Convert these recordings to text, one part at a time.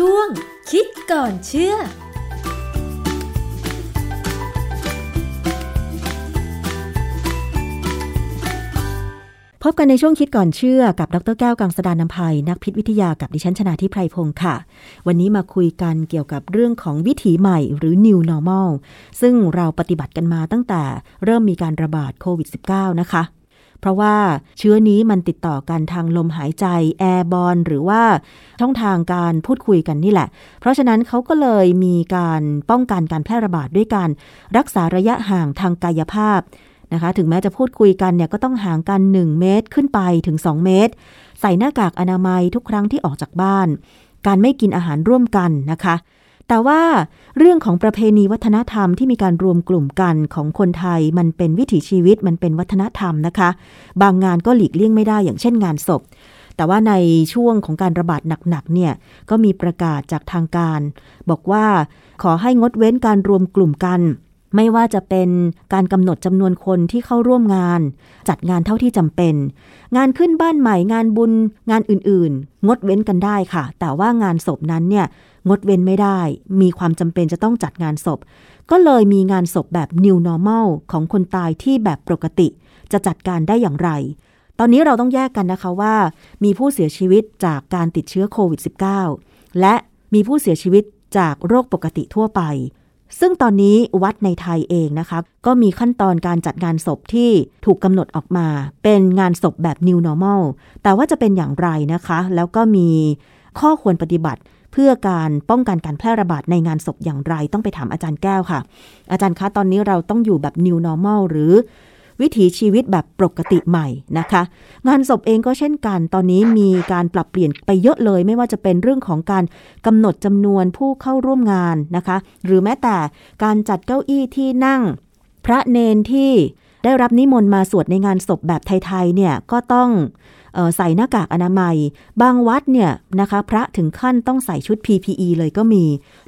ช่วง คิดก่อนเชื่อพบกันในช่วงคิดก่อนเชื่อกับดรแก้วกังสดานนภัย นักพิษวิทยากับดิฉันชนาทิพไพรพงศ์ค่ะ วันนี้มาคุยกันเกี่ยวกับเรื่องของวิถีใหม่หรือ New Normal ซึ่งเราปฏิบัติกันมาตั้งแต่เริ่มมีการระบาดโควิด -19 นะคะ เพราะว่าเชื้อนี้มันติดต่อกันทางลมหายใจแอร์บอลหรือว่าช่องทางการพูดคุยกันนี่แหละ เพราะฉะนั้นเขาก็เลยมีการป้องกันการแพร่ระบาดด้วยการรักษาระยะห่างทางกายภาพนะคะ ถึงแม้จะพูดคุยกันเนี่ยก็ต้องห่างกัน 1 เมตรขึ้นไปถึง 2 เมตร ใส่หน้ากากอนามัยทุกครั้งที่ออกจากบ้าน การไม่กินอาหารร่วมกันนะคะ แต่ว่าเรื่องของประเพณีวัฒนธรรมที่มีการรวมกลุ่มกันของคนไทยมันเป็นวิถีชีวิตมันเป็นวัฒนธรรมนะคะ บางงานก็หลีกเลี่ยงไม่ได้อย่างเช่นงานศพ แต่ว่าในช่วงของการระบาดหนักๆเนี่ยก็มีประกาศจากทางการ บอกว่าขอให้งดเว้นการรวมกลุ่มกัน ไม่ว่าจะเป็นการกำหนดจำนวนคนที่เข้าร่วมงาน จัดงานเท่าที่จำเป็น งานขึ้นบ้านใหม่งานบุญงานอื่นๆ งดเว้นกันได้ค่ะ แต่ว่างานศพนั้นเนี่ย งดเว้นไม่ได้ มีความจำเป็นจะต้องจัดงานศพ ก็เลยมีงานศพแบบ new normal ของคนตายที่แบบปกติ จะจัดการได้อย่างไร ตอนนี้เราต้องแยกกันนะคะว่า มีผู้เสียชีวิตจากการติดเชื้อโควิด -19 และมีผู้เสียชีวิตจากโรคปกติทั่วไป ซึ่งตอนนี้วัดในไทยเองนะคะก็มีขั้นตอนการจัดงานศพที่ถูกกำหนดออกมา เป็นงานศพแบบ new normal แต่ว่าจะเป็นอย่างไรนะคะ แล้วก็มีข้อควรปฏิบัติ เพื่อการป้องกันการแพร่ระบาดในงานศพอย่างไรต้องไปถามอาจารย์แก้วค่ะ อาจารย์คะตอนนี้เราต้องอยู่แบบ new normal หรือวิถีชีวิตแบบปกติใหม่นะคะ งานศพเองก็เช่นกัน ตอนนี้มีการปรับเปลี่ยนไปเยอะเลย ไม่ว่าจะเป็นเรื่องของการกำหนดจำนวนผู้เข้าร่วมงานนะคะ หรือแม้แต่การจัดเก้าอี้ที่นั่ง พระเนนที่ ได้รับนิมนต์มาสวดในงานศพแบบไทยๆเนี่ยก็ต้องใส่หน้ากากอนามัย บางวัดเนี่ยนะคะพระถึงขั้นต้องใส่ชุด PPE เลยก็มี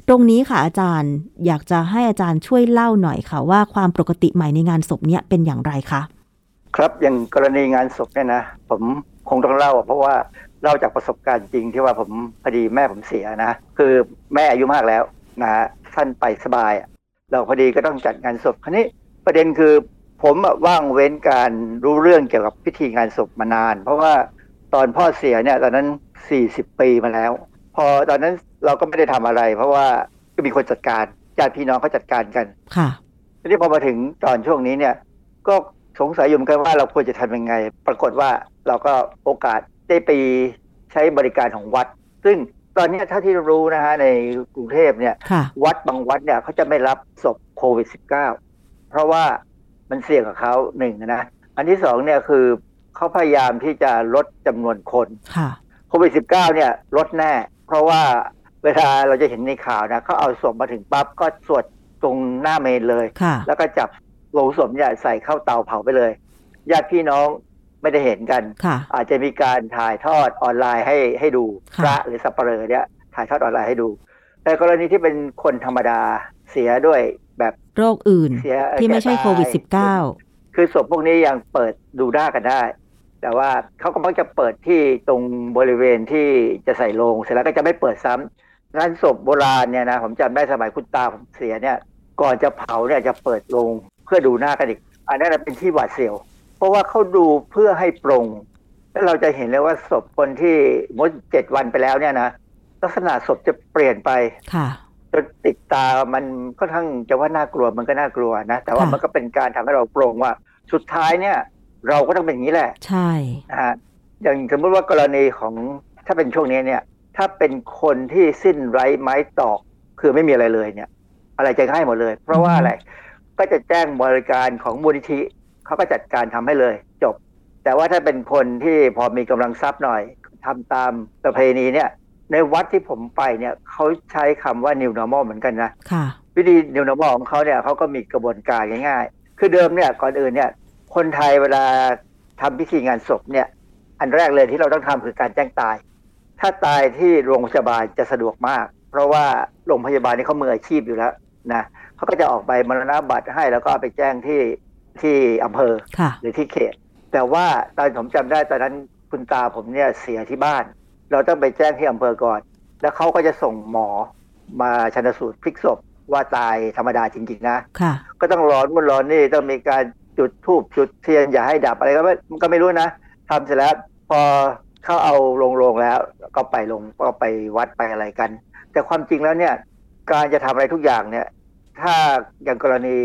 ตรงนี้ค่ะอาจารย์อยากจะให้อาจารย์ช่วยเล่าหน่อยค่ะว่าความปกติใหม่ในงานศพเนี่ยเป็นอย่างไรคะครับอย่างกรณีงานศพเนี่ยนะผมคงต้องเล่าเพราะว่าเล่าจากประสบการณ์จริงที่ว่าผมพอดีแม่ผมเสียนะคือแม่อายุมากแล้วนะท่านไปสบายเราพอดีก็ต้องจัดงานศพคราวนี้ประเด็นคือ ผมว่างเว้นการรู้เรื่องเกี่ยวกับพิธีงานศพมานาน เพราะว่าตอนพ่อเสียเนี่ยตอนนั้นสี่สิบปีมาแล้ว พอตอนนั้นเราก็ไม่ได้ทำอะไร เพราะว่าก็มีคนจัดการญาติพี่น้องเขาจัดการกันค่ะทีนี้พอมาถึงตอนช่วงนี้เนี่ย ก็สงสัยอยู่เหมือนกันว่าเราควรจะทำยังไง ปรากฏว่าเราก็โอกาสได้ไปใช้บริการของวัด ซึ่งตอนนี้ถ้าที่รู้นะฮะในกรุงเทพเนี่ย วัดบางวัดเนี่ยเขาจะไม่รับศพโควิด -19 เพราะว่า มันเสี่ยงกับเขาหนึ่งนะ อันที่สองเนี่ยคือเขาพยายามที่จะลดจำนวนคนโควิดสิบเก้าเนี่ยลดแน่ เพราะว่าเวลาเราจะเห็นในข่าวนะเขาเอาศพมาถึงปั๊บก็สวดตรงหน้าเมนเลย แล้วก็จับโลงศพเนี่ยใส่เข้าเตาเผาไปเลยญาติพี่น้องไม่ได้เห็นกัน อาจจะมีการถ่ายทอดออนไลน์ให้ให้ดูพระหรือสัปเหร่อเนี่ยถ่ายทอดออนไลน์ให้ดู แต่กรณีที่เป็นคนธรรมดาเสียด้วยแบบ โรคอื่น ที่ไม่ใช่โควิด -19 คือศพพวกนี้ยังเปิดดูได้กันได้ แต่ว่าเขาก็มักจะเปิดที่ตรงบริเวณที่จะใส่ลงเสร็จแล้วก็จะไม่เปิดซ้ำงานศพโบราณเนี่ยนะผมจำได้สมัยคุณตาผมเสียเนี่ย ก่อนจะเผาเนี่ยจะเปิดลงเพื่อดูหน้ากันอีก อันนั้นเป็นที่หวาดเสียว เพราะว่าเขาดูเพื่อให้ปรงแล้วเราจะเห็นเลยว่าศพคนที่มดเจ็ดวันไปแล้วเนี่ยนะลักษณะศพจะเปลี่ยนไปค่ะ จนติดตามันก็ทั้งจะว่าน่ากลัวมันก็น่ากลัวนะ แต่ว่ามันก็เป็นการทำให้เราโปร่งว่า สุดท้ายเนี่ย เราก็ต้องเป็นอย่างนี้แหละ ใช่นะฮะอย่างสมมติว่ากรณีของถ้าเป็นช่วงนี้เนี่ย ถ้าเป็นคนที่สิ้นไร้ไม้ตอกคือไม่มีอะไรเลยเนี่ย อะไรจะง่ายหมดเลย เพราะว่าอะไรก็จะแจ้งบริการของมูลนิธิเขาก็จัดการทำให้เลย จบ แต่ว่าถ้าเป็นคนที่พอมีกำลังทรัพย์หน่อยทำตามประเพณีเนี่ย ในวัดที่ผมไปเนี่ยเขาใช้คำว่า new normal เหมือนกันนะค่ะวิธี new normal ของเขาเนี่ยเขาก็มีกระบวนการง่ายๆ คือเดิมเนี่ยก่อนอื่นเนี่ยคนไทยเวลาทำพิธีงานศพเนี่ยอันแรกเลยที่เราต้องทำคือการแจ้งตาย ถ้าตายที่โรงพยาบาลจะสะดวกมาก เพราะว่าโรงพยาบาลนี่เขามืออาชีพอยู่แล้วนะเขาก็จะออกใบมรณบัตรให้แล้วก็ไปแจ้งที่ที่อำเภอหรือที่เขต แต่ว่าตอนผมจำได้ตอนนั้นคุณตาผมเนี่ยเสียที่บ้าน เราต้องไปแจ้งที่อำเภอก่อน แล้วเขาก็จะส่งหมอมาชันสูตรพลิกศพว่าตายธรรมดาจริงๆนะค่ะ ก็ต้องร้อนมุนร้อนนี่ต้องมีการจุดธูปจุดเทียนอย่าให้ดับอะไรก็ไม่ก็ไม่รู้นะทำเสร็จแล้วพอเข้าเอาลงโรงแล้ว ก็ไปลงก็ไปวัดไปอะไรกัน แต่ความจริงแล้วเนี่ย การจะทำอะไรทุกอย่างเนี่ย ถ้าอย่างกรณี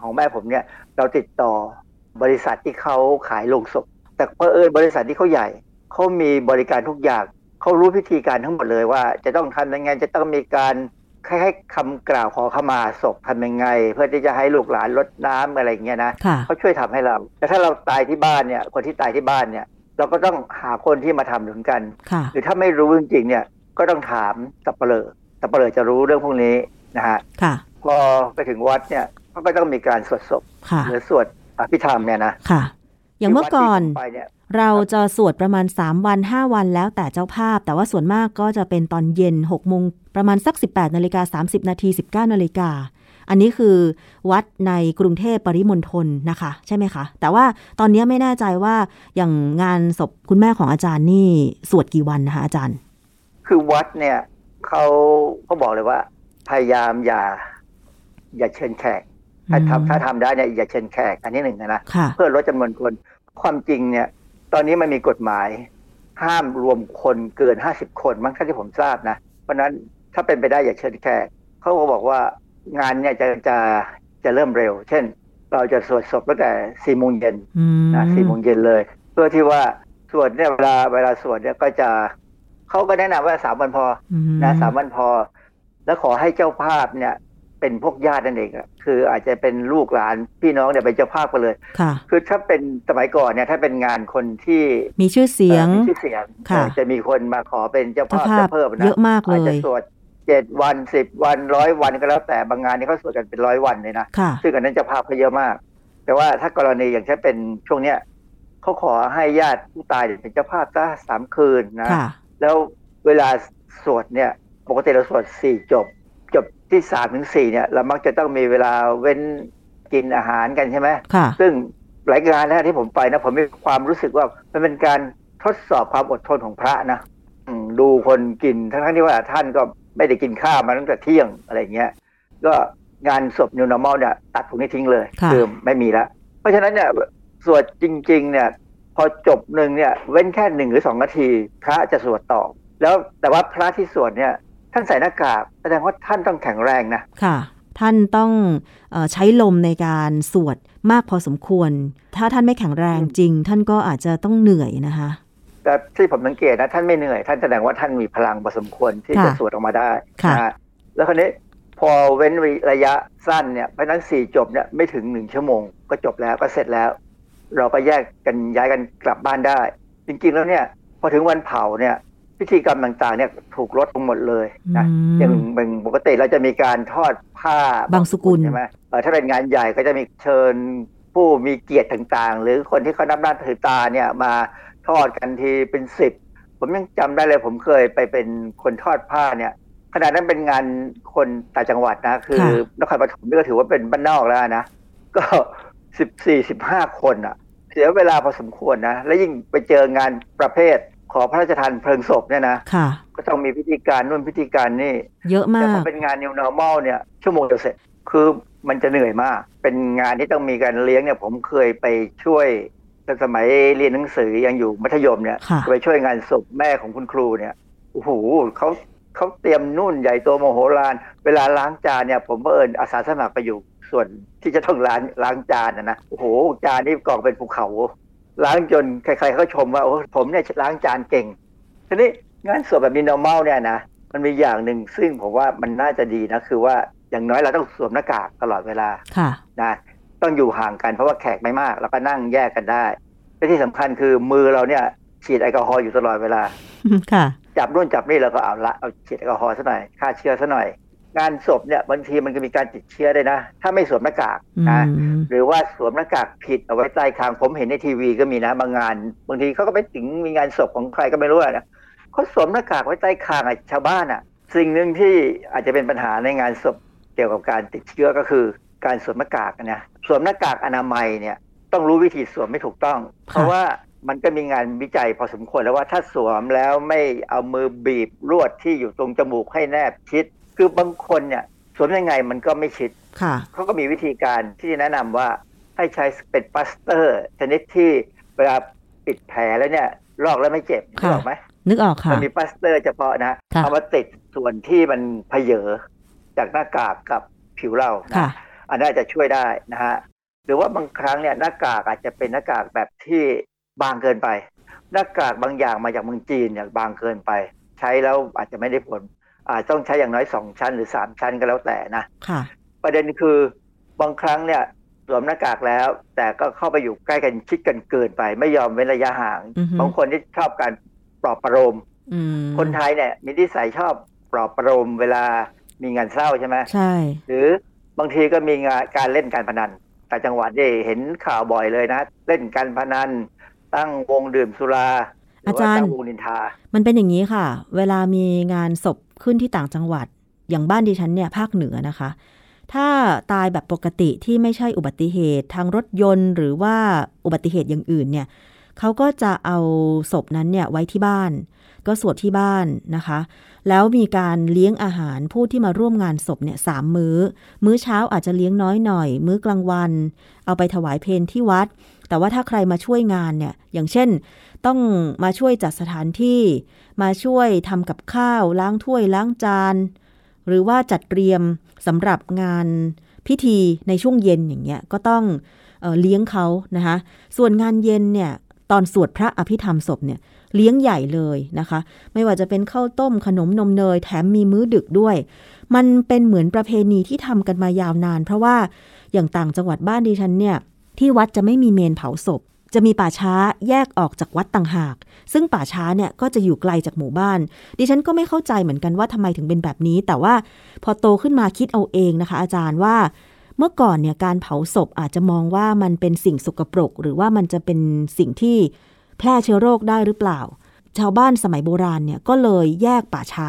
ของแม่ผมเนี่ย เราติดต่อบริษัทที่เขาขายโลงศพแต่เพอเอิญบริษัทที่เขาใหญ่เขามีบริการทุกอย่าง เขารู้พิธีการทั้งหมดเลยว่า จะต้องทำยังไงจะต้องมีการคล้ายๆคำกล่าวขอขมาศพทำยังไง เพื่อที่จะให้ลูกหลานลดน้ำอะไรอย่างเงี้ยนะค่ะเขาช่วยทำให้เราแต่ถ้าเราตายที่บ้านเนี่ย คนที่ตายที่บ้านเนี่ย เราก็ต้องหาคนที่มาทำเหมือนกันค่ะหรือถ้าไม่รู้จริงๆเนี่ยก็ต้องถามสับเปลอสับเปลอจะรู้เรื่องพวกนี้นะฮะค่ะพอไปถึงวัดเนี่ยเขาก็ต้องมีการสวดศพค่ะหรือสวดอภิธรรมเนี่ยนะค่ะอย่างเมื่อก่อนที่วัดที่ผมไปเนี่ย เราจะสวดประมาณ 3 วัน 5 วันแล้วแต่เจ้าภาพ แต่ว่าส่วนมากก็จะเป็นตอนเย็น6โมงประมาณสัก 18นาฬิกา30 นาที 19นาฬิกาอันนี้คือวัดในกรุงเทพปริมณฑลนะคะ ใช่ไหมคะ แต่ว่าตอนนี้ไม่แน่ใจว่าอย่างงานศพคุณแม่ของอาจารย์นี่สวดกี่วันนะคะอาจารย์ คือวัดเนี่ยเขาเขาบอกเลยว่า พยายามอย่า อย่าเชิญแขกถ้าอืมทำถ้าทำได้เนี่ยอย่าเชิญแขก อันนี้หนึ่งนะค่ะเพื่อลดจำนวนคน ความจริงเนี่ย ตอนนี้มันมีกฎหมาย ห้ามรวมคนเกินห้าสิบคนมั้งถ้าที่ผมทราบนะ เพราะฉะนั้นถ้าเป็นไปได้อย่าเชิญแขกเขาก็บอกว่างานเนี่ยจะจะจะเริ่มเร็ว เช่น เราจะสวดศพตั้งแต่สี่โมงเย็นอืมนะสี่โมงเย็นเลย เพื่อที่ว่าสวดเนี่ยเวลาเวลาสวดเนี่ยก็จะเขาก็แนะนำว่าสามวันพออืนะสามวันพอ แล้วขอให้เจ้าภาพเนี่ย เป็นพวกญาตินั่นเองอะคืออาจจะเป็นลูกหลานพี่น้องเนี่ยเป็นเจ้าภาพกันเลยค่ะ คือถ้าเป็นสมัยก่อนเนี่ยถ้าเป็นงานคนที่มีชื่อเสียงอ่อมีชื่อเสียงค่ะเออจะมีคนมาขอเป็นเจ้าเจ้าภาพภาพจะเพิ่มนะเยอะมากเลอาจจะยสวดเจ็ดวันสิบวันร้อยวันก็แล้วแต่บางงานนี่เขาสวดกันเป็นร้อยวันเลยนะค่ะซึ่งอันนั้นเจ้าภาพเขาเยอะมาก แต่ว่าถ้ากรณีอย่างเช่นเป็นช่วงเนี้ยเขาขอให้ญาติผู้ตายเนี่ยเป็นเจ้าภาพซะสามคืนนะค่ะแล้วเวลาสวดเนี่ยปกติเราสวดสี่จบจบ ที่สามถึงสี่เนี่ย เรามักจะต้องมีเวลาเว้นกินอาหารกันใช่ไหมค่ะ ซึ่งหลายงานนะที่ผมไปนะผมมีความรู้สึกว่ามันเป็นการทดสอบความอดทนของพระนะอืมดูคนกินทั้งๆที่ว่าท่านก็ไม่ได้กินข้าวมาตั้งแต่เที่ยงอะไรเงี้ย ก็งานศพ New Normal เนี่ยตัดตรงนี้ทิ้งเลยค่ะอไม่มีแล้ว เพราะฉะนั้นเนี่ยสวดจริง ๆ เนี่ย พอจบหนึ่งเนี่ย เว้นแค่หนึ่งหรือสองนาที พระจะสวดต่อ แล้วแต่ว่าพระที่สวดเนี่ย ท่านใส่หน้ากากแสดงว่าท่านต้องแข็งแรงนะค่ะ ท่านต้องเออใช้ลมในการสวดมากพอสมควร ถ้าท่านไม่แข็งแรงจริง ท่านก็อาจจะต้องเหนื่อยนะคะ แต่ที่ผมสังเกตนะท่านไม่เหนื่อย ท่านแสดงว่าท่านมีพลังพอสมควรที่ค่ะจะสวดออกมาได้ค่ะนะฮะแล้วคราวนี้พอเว้นระยะสั้นเนี่ยเพราะฉะนั้นสี่จบเนี่ยไม่ถึงหนึ่งชั่วโมง ก็จบแล้วก็เสร็จแล้ว เราก็แยกกันย้ายกันกลับบ้านได้ จริงๆแล้วเนี่ยพอถึงวันเผาเนี่ย พิธีกรรมต่างๆเนี่ยถูกลดลงหมดเลยนะอืมอย่างเป็นปกติเราจะมีการทอดผ้าบางสกุลใช่ไหมเออถ้าเป็นงานใหญ่ก็จะมีเชิญผู้มีเกียรติต่างๆ หรือคนที่เขานับหน้าถือตาเนี่ยมาทอดกันทีเป็นสิบผมยังจำได้เลยผมเคยไปเป็นคนทอดผ้าเนี่ยขณะนั้นเป็นงานคนต่างจังหวัดนะ คือค่ะนครปฐมนี่ก็ถือว่าเป็นบ้านนอกแล้วนะ ก็สิบสี่สิบห้าคนอะเสียเวลาพอสมควรนะ แล้วยิ่งไปเจองานประเภท ขอพระราชทานเพลิงศพเนี่ยนะค่ะ ก็ต้องมีพิธีการนู่นพิธีการนี่ เยอะแต่มาพอกเป็นงาน new normal เนี่ยชั่วโมงเดียวเสร็จคือมันจะเหนื่อยมาก เป็นงานที่ต้องมีการเลี้ยงเนี่ย ผมเคยไปช่วยตอนสมัยเรียนหนังสือยังอยู่มัธยมเนี่ยค่ะไปช่วยงานศพแม่ของคุณครูเนี่ยโอ้โหเขาเขาเตรียมนุ่นใหญ่โตโมโหลาน เวลาล้างจานเนี่ย ผมก็เอิญอาสาสมัครไปอยู่ส่วนที่จะต้องล้างล้างจานนะนะโอ้โหจานนี่กองเป็นภูเขา ล้างจนใครๆเขาชมว่าโอ้ผมเนี่ยล้างจานเก่งทีนี้งานศพแบบนี้ normal เนี่ยนะมันมีอย่างหนึ่งซึ่งผมว่ามันน่าจะดีนะคือว่าอย่างน้อยเราต้องสวมหน้ากากตลอดเวลาค่ะนะต้องอยู่ห่างกันเพราะว่าแขกไม่มาก แล้วก็นั่งแยกกันได้และที่สำคัญคือมือเราเนี่ย ฉีดแอลกอฮอล์อยู่ตลอดเวลาค่ะ จับนู่นจับนี่เราก็เอาละเอาฉีดแอลกอฮอล์ซะหน่อยฆ่าเชื้อซะหน่อย งานศพเนี่ยบางทีมันก็มีการติดเชื้อได้นะ ถ้าไม่สวมหน้ากากอืนะมหรือว่าสวมหน้ากากผิดเอาไว้ใต้คางผมเห็นในทีวีก็มีนะบางงาน บางทีเขาก็ไปถึงมีงานศพของใครก็ไม่รู้อะนะเขาสวมหน้ากากไว้ใต้คางอะชาวบ้านอะสิ่งหนึ่งที่อาจจะเป็นปัญหาในงานศพเกี่ยวกับการติดเชื้อก็คือการสวมหน้ากากนะสวมหน้ากากอนามัยเนี่ยต้องรู้วิธีสวมไม่ถูกต้อง เพราะว่ามันก็มีงานวิจัยพอสมควรแล้วว่าถ้าสวมแล้วไม่เอามือบีบลวดที่อยู่ตรงจมูกให้แนบชิด คือบางคนเนี่ยสวมยังไงมันก็ไม่ชิดค่ะเขาก็มีวิธีการที่แนะนำว่าให้ใช้เป็นพลาสเตอร์ชนิดที่เวลาปิดแผลแล้วเนี่ยลอกแล้วไม่เจ็บนึกค่ะออกไหมนึกออกมัค่ะนมีพลาสเตอร์เฉพาะนะค่ะเอามาติดส่วนที่มันเผยอจากหน้ากากกับผิวเรานะค่ะอันนั้นจะช่วยได้นะฮะหรือว่าบางครั้งเนี่ยหน้ากากอาจจะเป็นหน้ากากแบบที่บางเกินไป หน้ากากบางอย่างมาจากเมืองจีนเนี่ยบางเกินไป ใช้แล้วอาจจะไม่ได้ผล อาจต้องใช้อย่างน้อยสองชั้นหรือสามชั้นก็แล้วแต่นะค่ะ ประเด็นคือบางครั้งเนี่ยสวมหน้ากากแล้ว แต่ก็เข้าไปอยู่ใกล้กันชิดกันเกินไป ไม่ยอมเว้นระยะห่างอือฮึบางคนที่ชอบการปลอบประโลมอืมคนไทยเนี่ยมีนิสัยชอบปลอบประโลมเวลามีงานเศร้าใช่ไหมใช่ หรือบางทีก็มีงานการเล่นการพนัน แต่างจังหวัดนี่เห็นข่าวบ่อยเลยนะ เล่นการพนัน ตั้งวงดื่มสุราหรือว่าตั้งวงนินทา มันเป็นอย่างนี้ค่ะ เวลามีงานศพ ขึ้นที่ต่างจังหวัด อย่างบ้านดิฉันเนี่ยภาคเหนือนะคะ ถ้าตายแบบปกติที่ไม่ใช่อุบัติเหตุทางรถยนต์ หรือว่าอุบัติเหตุอย่างอื่นเนี่ยเขาก็จะเอาศพนั้นเนี่ยไว้ที่บ้าน ก็สวดที่บ้านนะคะ แล้วมีการเลี้ยงอาหารผู้ที่มาร่วมงานศพเนี่ยสามมื้อ มื้อเช้าอาจจะเลี้ยงน้อยหน่อย มื้อกลางวัน เอาไปถวายเพลที่วัด แต่ว่าถ้าใครมาช่วยงานเนี่ยอย่างเช่น ต้องมาช่วยจัดสถานที่ มาช่วยทำกับข้าวล้างถ้วยล้างจาน หรือว่าจัดเตรียมสำหรับงานพิธีในช่วงเย็นอย่างเงี้ยก็ต้องเอเลี้ยงเขานะคะส่วนงานเย็นเนี่ยตอนสวดพระอภิธรรมศพเนี่ย เลี้ยงใหญ่เลยนะคะ ไม่ว่าจะเป็นข้าวต้มขนมนมเนย แถมมีมื้อดึกด้วย มันเป็นเหมือนประเพณีที่ทำกันมายาวนาน เพราะว่าอย่างต่างจังหวัดบ้านดิฉันเนี่ยที่วัดจะไม่มีเมนเผาศพ จะมีป่าช้าแยกออกจากวัดต่างหาก ซึ่งป่าช้าเนี่ยก็จะอยู่ไกลจากหมู่บ้าน ดิฉันก็ไม่เข้าใจเหมือนกันว่าทำไมถึงเป็นแบบนี้ แต่ว่าพอโตขึ้นมาคิดเอาเองนะคะ อาจารย์ว่าเมื่อก่อนเนี่ยการเผาศพอาจจะมองว่ามันเป็นสิ่งสกปรก หรือว่ามันจะเป็นสิ่งที่ แพร่เชื้อโรคได้หรือเปล่า ชาวบ้านสมัยโบราณเนี่ยก็เลยแยกป่าช้า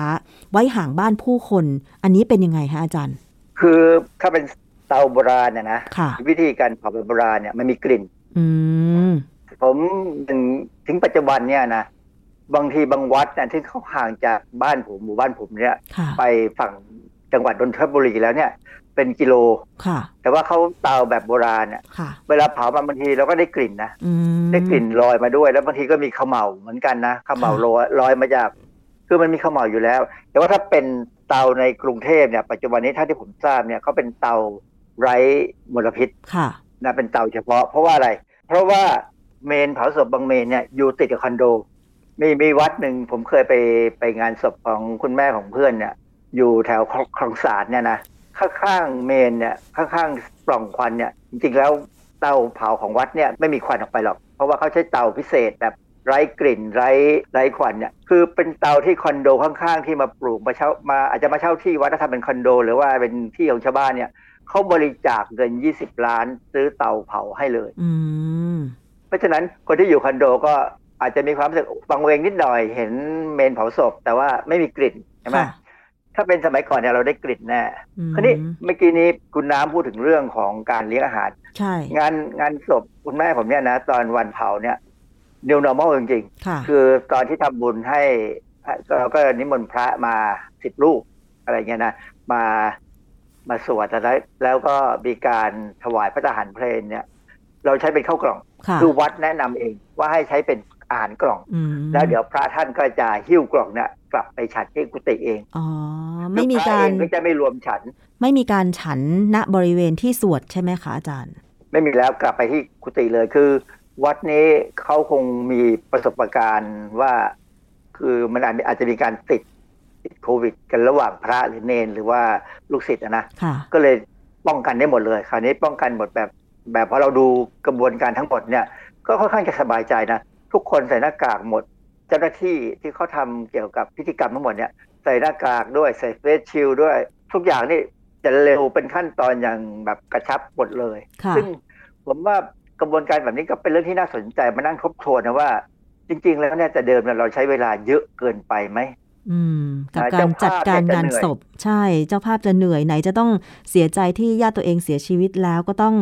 ไว้ห่างบ้านผู้คน อันนี้เป็นยังไงคะอาจารย์ คือถ้าเป็นเตาโบราณเนี่ยนะค่ะวิธีการเผาแบบโบราณเนี่ยมันมีกลิ่น อืมผมถึงถึงปัจจุบันเนี่ยนะบางทีบางวัดเนี่ยที่เขาห่างจากบ้านผมหมู่บ้านผมเนี่ยค่ะไปฝั่งจังหวัดนนทบุรีแล้วเนี่ย เป็นกิโลค่ะ แต่ว่าเขาเตาแบบโบราณเนี่ยค่ะเวลาเผามาบางทีเราก็ได้กลิ่นนะอืมได้กลิ่นลอยมาด้วย แล้วบางทีก็มีเขมเหลาเหมือนกันนะเขมเหลาค่ะลอยลอยมาจากคือมันมีเขมเหลาอยู่แล้ว แต่ว่าถ้าเป็นเตาในกรุงเทพเนี่ยปัจจุบันนี้ถ้าที่ผมทราบเนี่ยเขาเป็นเตาไร้มลพิษค่ะนะเป็นเตาเฉพาะ เพราะว่าอะไร เพราะว่าเมนเผาศพบางเมนเนี่ยอยู่ติดกับคอนโดมีมีวัดหนึ่งผมเคยไปไปงานศพของคุณแม่ของเพื่อนเนี่ยอยู่แถวคลองคลองสารเนี่ยนะ ข้างๆเมนเนี่ยข้างๆปล่องควันเนี่ยจริงๆแล้วเตาเผาของวัดเนี่ยไม่มีควันออกไปหรอก เพราะว่าเขาใช้เตาพิเศษแบบไร้กลิ่นไร้ไร้ควันเนี่ยคือเป็นเตาที่คอนโดข้างๆที่มาปลูกมาเช่ามาอาจจะมาเช่าที่วัดถ้าทำเป็นคอนโด หรือว่าเป็นที่ของชาวบ้านเนี่ยเขาบริจาคเงิน 20 ล้านซื้อเตาเผาให้เลยอืมเพราะฉะนั้นคนที่อยู่คอนโดก็อาจจะมีความรู้สึกบังเวงนิดหน่อยเห็นเมนเผาศพ แต่ว่าไม่มีกลิ่นใช่ไหมค่ะ ถ้าเป็นสมัยก่อนเนี่ยเราได้กลิ่นแน่อืมคราวนี้เมื่อกี้นี้คุณน้ำพูดถึงเรื่องของการเลี้ยงอาหาร ใช่ งานงานศพคุณแม่ผมเนี่ยนะ ตอนวันเผาเนี่ย new normal จริงค่ะๆคือตอนที่ทำบุญให้เราก็นิมนต์พระมาสิบรูปอะไรเงี้ยนะมามาสวดแล้วแล้วก็มีการถวายพระทหารเพลงเนี่ย เราใช้เป็นข้าวกล่องค่ะคือวัดแนะนำเองว่าให้ใช้เป็นอาหารกล่องอืมแล้วเดี๋ยวพระท่านก็จะหิ้วกล่องเนี่ย กลับไปฉันที่กุฏิเองอ๋อไม่มีพะการเองก็จะไม่รวมฉัน ไม่มีการฉันณบริเวณที่สวดใช่ไหมคะอาจารย์ ไม่มีแล้วกลับไปที่กุฏิเลยคือ วัดนี้เขาคงมีประสบการณ์ว่า คือมันอาจอาจจะมีการติดติดโควิด กันระหว่างพระหรือเนนหรือว่าลูกศิษย์อะนะค่ะก็เลยป้องกันได้หมดเลย คราวนี้ป้องกันหมดแบบแบบพอเราดูกระบวนการทั้งหมดเนี่ย ก็ค่อนข้างจะสบายใจนะทุกคนใส่หน้ากากหมด เจ้าหน้าที่ที่เขาทำเกี่ยวกับพิธีกรรมทั้งหมดเนี่ยใส่หน้ากากด้วยใส่เฟสชิลด้วย ทุกอย่างนี่จะเร็วเป็นขั้นตอนอย่างแบบกระชับหมดเลยค่ะซึ่งผมว่ากระบวนการแบบนี้ก็เป็นเรื่องที่น่าสนใจมานั่งทบทวนนะว่า จริง ๆ แล้วเนี่ยแต่เดิมเนี่ยเราใช้เวลาเยอะเกินไปไหมอืมกับอ่าการเจ้าจัดภาพการเนี่ยจะงานเหนื่อยศพ ใช่ เจ้าภาพจะเหนื่อยไหนจะต้องเสียใจที่ญาติตัวเองเสียชีวิตแล้วก็ต้อง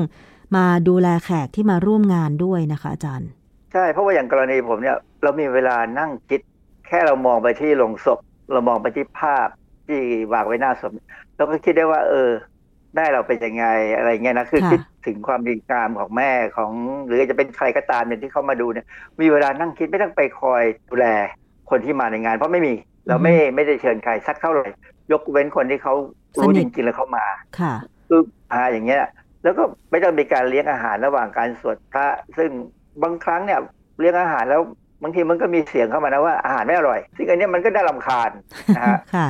มาดูแลแขกที่มาร่วมงานด้วยนะคะอาจารย์ใช่เพราะว่าอย่างกรณีผมเนี่ย เรามีเวลานั่งคิด แค่เรามองไปที่โลงศพ เรามองไปที่ภาพที่วางไว้หน้าศพเราก็คิดได้ว่า เออแม่เราเป็นยังไงอะไรเงี้ยนะคือค่ะคิดถึงความดีงามของแม่ของ หรือจะเป็นใครก็ตามเนี่ยที่เข้ามาดูเนี่ย มีเวลานั่งคิดไม่ต้องไปคอยดูแลคนที่มาในงาน เพราะไม่มีเราไม่ไม่ได้เชิญใครสักเท่าไหร่ ยกเว้นคนที่เขารู้จริงๆแล้วเขามาค่ะคืออ่าอย่างเงี้ย แล้วก็ไม่ต้องมีการเลี้ยงอาหารระหว่างการสวดพระ ซึ่ง บางครั้งเนี่ยเลี้ยงอาหารแล้วบางทีมันก็มีเสียงเข้ามานะว่าอาหารไม่อร่อย ซึ่งอันเนี้ยมันก็น่ารำคาญนะฮะค่ะ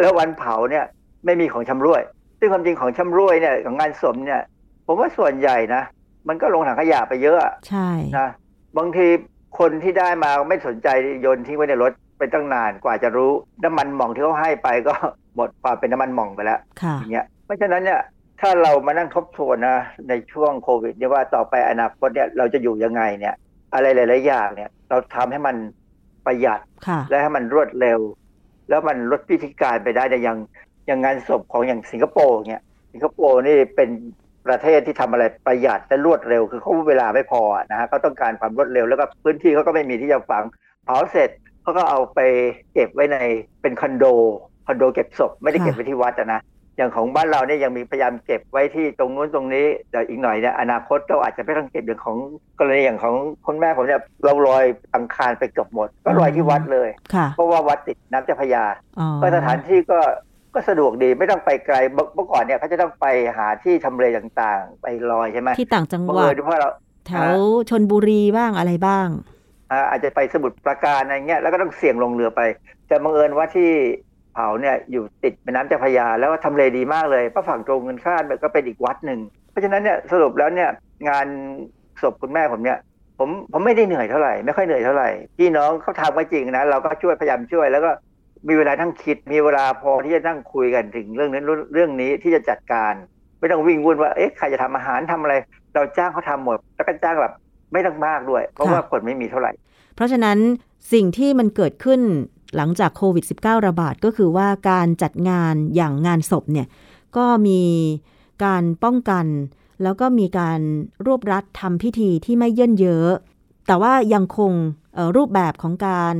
แล้ววันเผาเนี่ยไม่มีของชำร่วย ซึ่งความจริงของชำร่วยเนี่ยของงานศพเนี่ย ผมว่าส่วนใหญ่นะมันก็ลงถังขยะไปเยอะใช่นะบางทีคนที่ได้มาไม่สนใจโยนทิ้งไว้ในรถไปตั้งนานกว่าจะรู้น้ำมันหม่องที่เขาให้ไปก็หมดความเป็นน้ำมันหม่องไปแล้วค่ะอย่างเงี้ยเพราะฉะนั้นเนี่ย ถ้าเรามานั่งทบทวนนะในช่วงโควิดเนี่ยว่าต่อไปอนาคตเนี่ยเราจะอยู่ยังไงเนี่ย อะไรหลาย ๆ อย่างเนี่ย เราทำให้มันประหยัดค่ะและให้มันรวดเร็ว แล้วมันลดพิธีการไปได้ในอย่างอย่างงานศพของอย่างสิงคโปร์เนี่ยสิงคโปร์นี่เป็นประเทศที่ทำอะไรประหยัดและรวดเร็ว คือเขาเวลาไม่พอนะฮะเขาต้องการความรวดเร็วแล้วก็พื้นที่เขาก็ไม่มีที่จะฝังเผาเสร็จเขาก็เอาไปเก็บไว้ในเป็นคอนโดคอนโดเก็บศพไม่ได้เก็บไว้ที่วัดอะนะ อย่างของบ้านเราเนี่ยยังมีพยายามเก็บไว้ที่ตรงนู้นตรงนี้แต่อีกหน่อยเนี่ยอนาคตเราอาจจะไม่ต้องเก็บอย่างของกรณีอย่างของคุณแม่ผมเนี่ยเราลอยอังคารไปเกือบหมด ก็ลอยที่วัดเลยค่ะเพราะว่าวัดติดน้ำเจ้าพระยาอ๋อก็สถานที่ก็ก็สะดวกดีไม่ต้องไปไกลเมื่อเมื่อก่อนเนี่ยเขาจะต้องไปหาที่ทำเลต่างๆ ไปลอยใช่ไหมที่ต่างจังบัหงวัเอิดญเพราะเราแถวชนบุรีบ้างอะไรบ้างอ่าอาจจะไปสมุทรปราการอะไรเงี้ยแล้วก็ต้องเสี่ยงลงเรือไป แต่บังเอิญว่าที่เผาเนี่ยอยู่ติดแม่น้ำเจ้าพระยาแล้วก็ทำเลดีมากเลยเพราะฝั่งตรงกันข้ามเนี่ยก็เป็นอีกวัดหนึ่ง เพราะฉะนั้นเนี่ยสรุปแล้วเนี่ยงานศพคุณแม่ผมเนี่ยผมผมไม่ได้เหนื่อยเท่าไหร่ไม่ค่อยเหนื่อยเท่าไหร่พี่น้องเขาทำก็จริงนะเราก็ช่วยพยายามช่วย แล้วก็มีเวลาทั้งคิด มีเวลาพอที่จะนั่งคุยกันถึงเรื่องนั้นเรื่องนี้ที่จะจัดการ ไม่ต้องวิ่งวุ่นว่าเอ๊ะใครจะทำอาหารทำอะไร เราจ้างเขาทำหมดแล้วก็จ้างแบบไม่ต้องมากด้วย เพราะค่ะว่าคนไม่มีเท่าไหร่ เพราะฉะนั้นสิ่งที่มันเกิดขึ้น หลังจากโควิด -19 ระบาดก็คือว่าการจัดงานอย่างงานศพเนี่ยก็มีการป้องกัน แล้วก็มีการรวบรัดทำพิธีที่ไม่เยิ่นเยอะ แต่ว่ายังคงรูปแบบของการ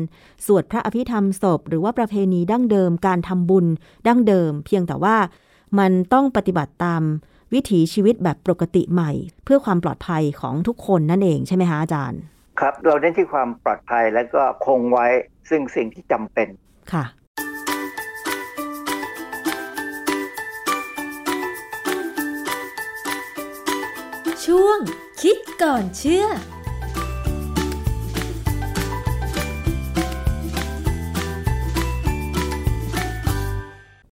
สวดพระอภิธรรมศพ หรือว่าประเพณีดั้งเดิม การทำบุญดั้งเดิม เพียงแต่ว่ามันต้องปฏิบัติตามวิถีชีวิตแบบปกติใหม่ เพื่อความปลอดภัยของทุกคนนั่นเองใช่ไหมคะอาจารย์ ครับ เราเน้นที่ความปลอดภัยแล้วก็คงไว้ ซึ่งสิ่งที่จำเป็นค่ะช่วงคิดก่อนเชื่อ